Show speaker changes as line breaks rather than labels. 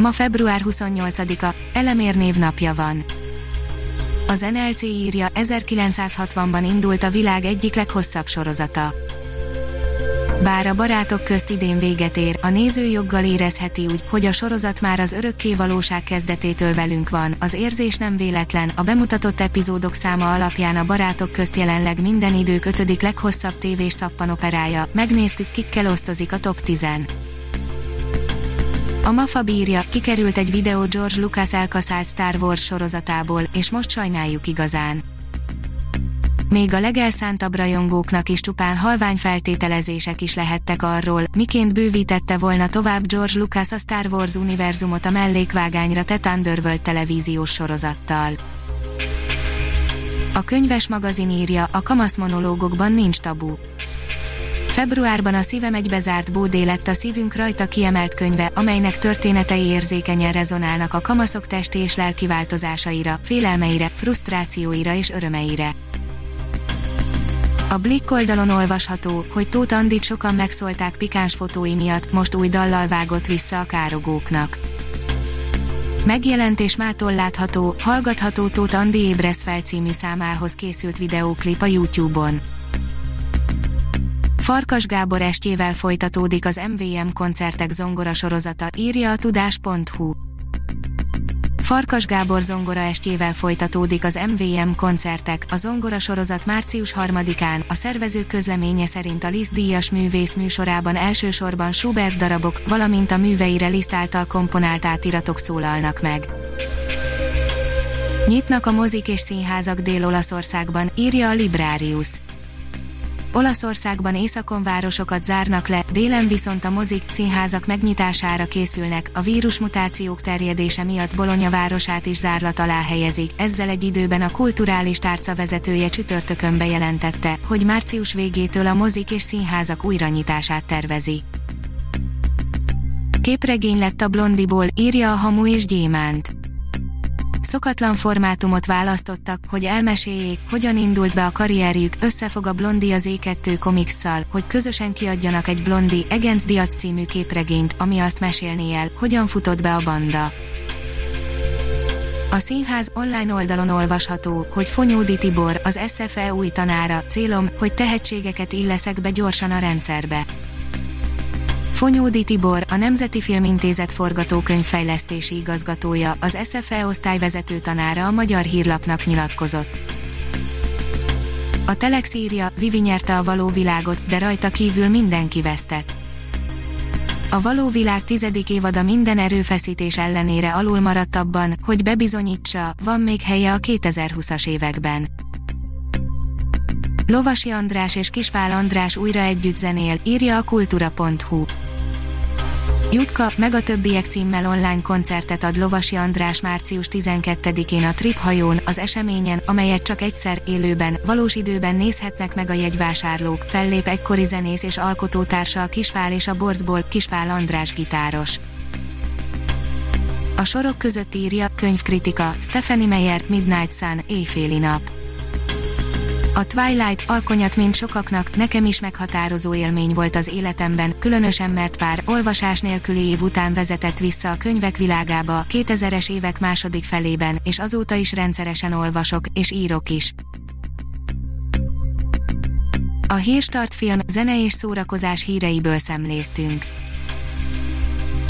Ma február 28-a, Elemér névnapja van. Az NLC írja, 1960-ban indult a világ egyik leghosszabb sorozata. Bár a barátok közt idén véget ér, a néző joggal érezheti úgy, hogy a sorozat már az örökké valóság kezdetétől velünk van, az érzés nem véletlen, a bemutatott epizódok száma alapján a barátok közt jelenleg minden idők ötödik leghosszabb tévés szappanoperája, megnéztük kikkel osztozik a top 10 a MAFA bírja, kikerült egy videó George Lucas elkaszált Star Wars sorozatából, és most sajnáljuk igazán. Még a legelszántabb rajongóknak is csupán halvány feltételezések is lehettek arról, miként bővítette volna tovább George Lucas a Star Wars univerzumot a mellékvágányra tett Underworld televíziós sorozattal. A könyves magazin írja, a kamasz monológokban nincs tabu. Februárban a Szívem egy bezárt bódé lett a szívünk rajta kiemelt könyve, amelynek történetei érzékenyen rezonálnak a kamaszok testi és lelki változásaira, félelmeire, frusztrációira és örömeire. A Blick oldalon olvasható, hogy Tóth Andit sokan megszólták pikáns fotói miatt, most új dallal vágott vissza a károgóknak. Megjelent és mától látható, hallgatható Tóth Andi Ébresz fel című számához készült videóklip a YouTube-on. Farkas Gábor estjével folytatódik az MVM koncertek zongora sorozata, írja a tudás.hu. Farkas Gábor zongora estjével folytatódik az MVM koncertek, a zongora sorozat március 3-án, a szervezők közleménye szerint a Liszt díjas művész műsorában elsősorban Schubert darabok, valamint a műveire Liszt által komponált átiratok szólalnak meg. Nyitnak a mozik és színházak Dél-Olaszországban, írja a Librarius. Olaszországban északon városokat zárnak le, délen viszont a mozik, színházak megnyitására készülnek, a vírusmutációk terjedése miatt Bolonya városát is zárlat alá helyezik, ezzel egy időben a kulturális tárca vezetője csütörtökön bejelentette, hogy március végétől a mozik és színházak újranyitását tervezi. Képregény lett a blondiból, írja a Hamu és Gyémánt Szokatlan formátumot választottak, hogy elmeséljék, hogyan indult be a karrierjük, összefog a Blondi az E2 comics hogy közösen kiadjanak egy Blondi, Egenc Diac című képregényt, ami azt mesélné el, hogyan futott be a banda. A színház online oldalon olvasható, hogy Fonyódi Tibor, az SFE új tanára, célom, hogy tehetségeket illeszek be gyorsan a rendszerbe. Fonyódi Tibor, a Nemzeti Filmintézet forgatókönyvfejlesztési igazgatója, az SFE osztályvezető tanára a Magyar Hírlapnak nyilatkozott. A Telex írja, Vivi nyerte a való világot, de rajta kívül mindenki vesztett. A való világ tizedik évada minden erőfeszítés ellenére alul maradt abban, hogy bebizonyítsa, van még helye a 2020-as években. Lovasi András és Kispál András újra együtt zenél, írja a kultura.hu. Jutka, meg a többiek címmel online koncertet ad Lovasi András március 12-én a Trip hajón, az eseményen, amelyet csak egyszer, élőben, valós időben nézhetnek meg a jegyvásárlók, fellép egykori zenész és alkotótársa a Kispál és a Borzból, Kispál András gitáros. A sorok között írja, könyvkritika, Stephanie Meyer, Midnight Sun, éjféli nap. A Twilight alkonyat mint sokaknak, nekem is meghatározó élmény volt az életemben, különösen mert pár olvasás nélküli év után vezetett vissza a könyvek világába 2000-es évek második felében, és azóta is rendszeresen olvasok, és írok is. A Hírstart film, zene és szórakozás híreiből szemléztünk.